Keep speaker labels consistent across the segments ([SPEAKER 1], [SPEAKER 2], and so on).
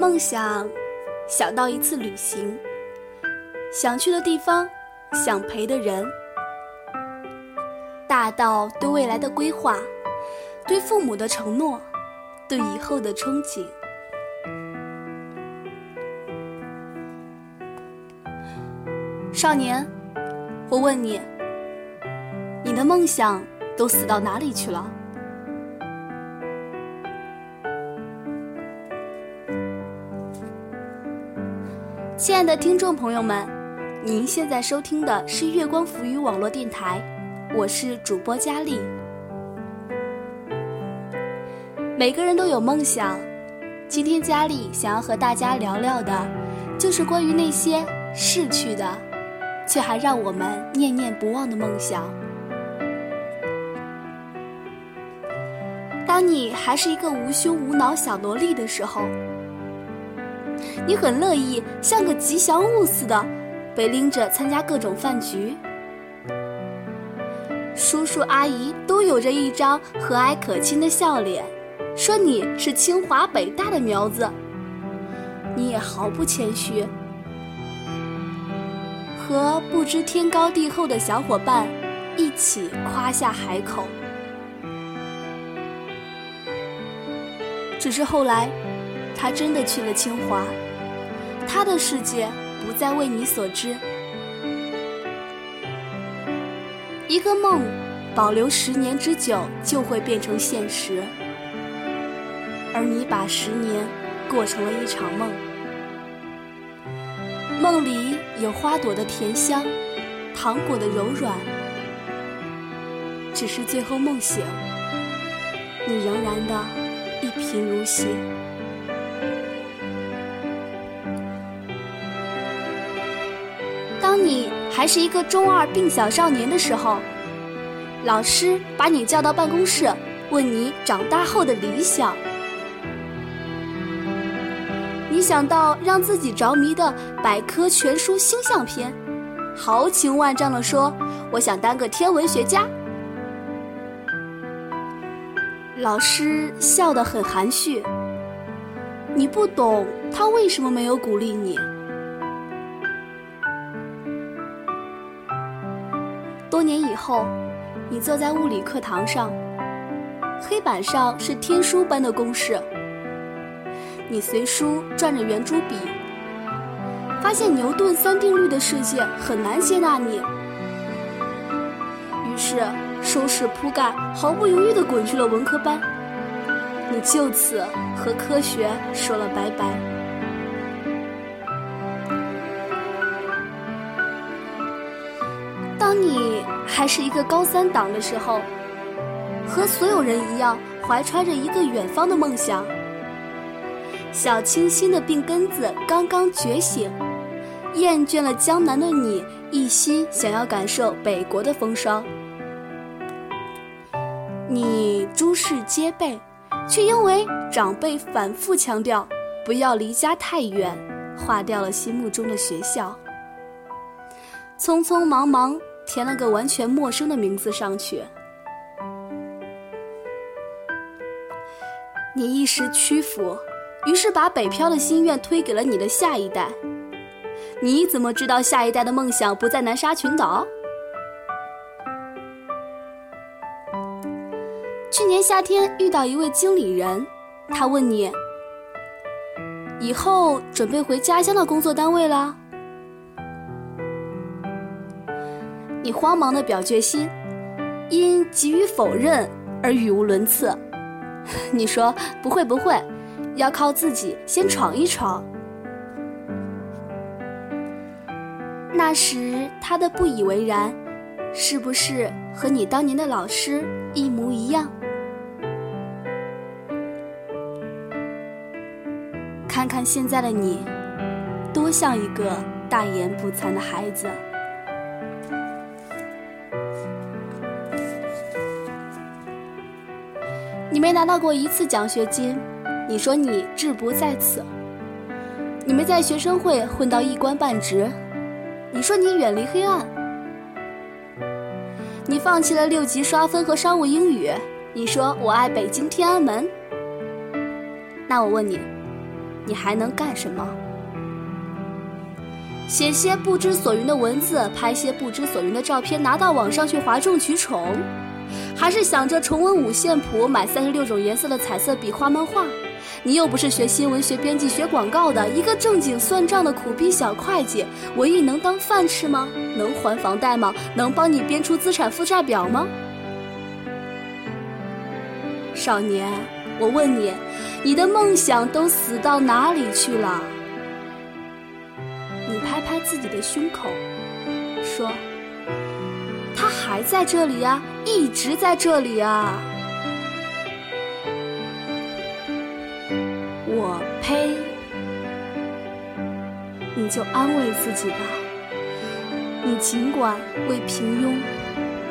[SPEAKER 1] 梦想，想到一次旅行，想去的地方，想陪的人，大到对未来的规划，对父母的承诺，对以后的憧憬。少年，我问你，你的梦想都死到哪里去了？亲爱的听众朋友们，您现在收听的是月光浮语网络电台，我是主播佳丽。每个人都有梦想，今天佳丽想要和大家聊聊的，就是关于那些逝去的，却还让我们念念不忘的梦想。当你还是一个无胸无脑小萝莉的时候。你很乐意像个吉祥物似的，被拎着参加各种饭局。叔叔阿姨都有着一张和蔼可亲的笑脸，说你是清华北大的苗子。你也毫不谦虚，和不知天高地厚的小伙伴一起夸下海口。只是后来，他真的去了清华。他的世界不再为你所知。一个梦，保留十年之久就会变成现实，而你把十年过成了一场梦。梦里有花朵的甜香，糖果的柔软，只是最后梦醒，你仍然的一贫如洗。还是一个中二病小少年的时候，老师把你叫到办公室，问你长大后的理想。你想到让自己着迷的百科全书星象篇，豪情万丈地说：“我想当个天文学家。”老师笑得很含蓄。你不懂他为什么没有鼓励你。后，你坐在物理课堂上，黑板上是天书般的公式。你随书转着圆珠笔，发现牛顿三定律的世界很难接纳你，于是收拾铺盖，毫不犹豫地滚去了文科班。你就此和科学说了拜拜。当你还是一个高三党的时候，和所有人一样，怀揣着一个远方的梦想。小清新的病根子刚刚觉醒，厌倦了江南的你，一心想要感受北国的风霜。你诸事皆备，却因为长辈反复强调不要离家太远，划掉了心目中的学校。匆匆忙忙。填了个完全陌生的名字上去，你一时屈服，于是把北漂的心愿推给了你的下一代。你怎么知道下一代的梦想不在南沙群岛？去年夏天遇到一位经理人，他问你：以后准备回家乡的工作单位了？你慌忙的表决心，因急于否认而语无伦次。你说不会不会，要靠自己先闯一闯。那时他的不以为然，是不是和你当年的老师一模一样？看看现在的你，多像一个大言不惭的孩子。你没拿到过一次奖学金，你说你志不在此；你没在学生会混到一官半职，你说你远离黑暗；你放弃了六级刷分和商务英语，你说我爱北京天安门。那我问你，你还能干什么？写些不知所云的文字，拍些不知所云的照片，拿到网上去哗众取宠，还是想着重温五线谱，买三十六种颜色的彩色笔画漫画？你又不是学新闻、学编辑、学广告的，一个正经算账的苦逼小会计，文艺能当饭吃吗？能还房贷吗？能帮你编出资产负债表吗？少年，我问你，你的梦想都死到哪里去了？你拍拍自己的胸口，说：“还在这里啊，一直在这里啊。”我呸！你就安慰自己吧，你尽管为平庸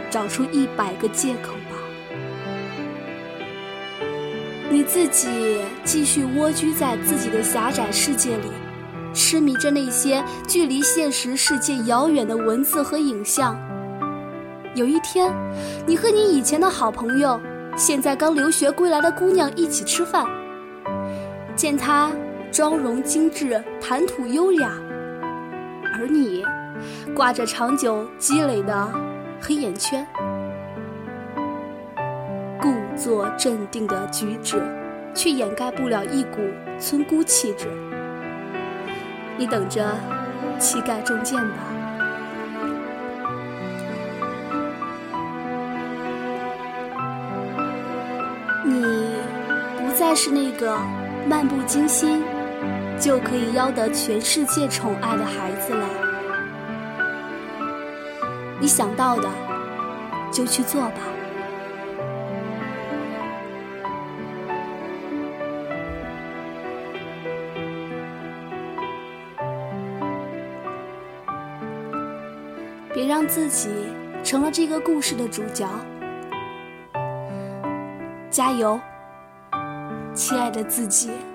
[SPEAKER 1] 找出一百个借口吧。你自己继续蜗居在自己的狭窄世界里。痴迷着那些距离现实世界遥远的文字和影像。有一天，你和你以前的好朋友，现在刚留学归来的姑娘一起吃饭，见她妆容精致，谈吐优雅，而你挂着长久积累的黑眼圈，故作镇定的举止，却掩盖不了一股村姑气质。你等着，膝盖中箭吧。再是那个漫不经心就可以邀得全世界宠爱的孩子了。你想到的，就去做吧。别让自己成了这个故事的主角，加油，亲爱的自己。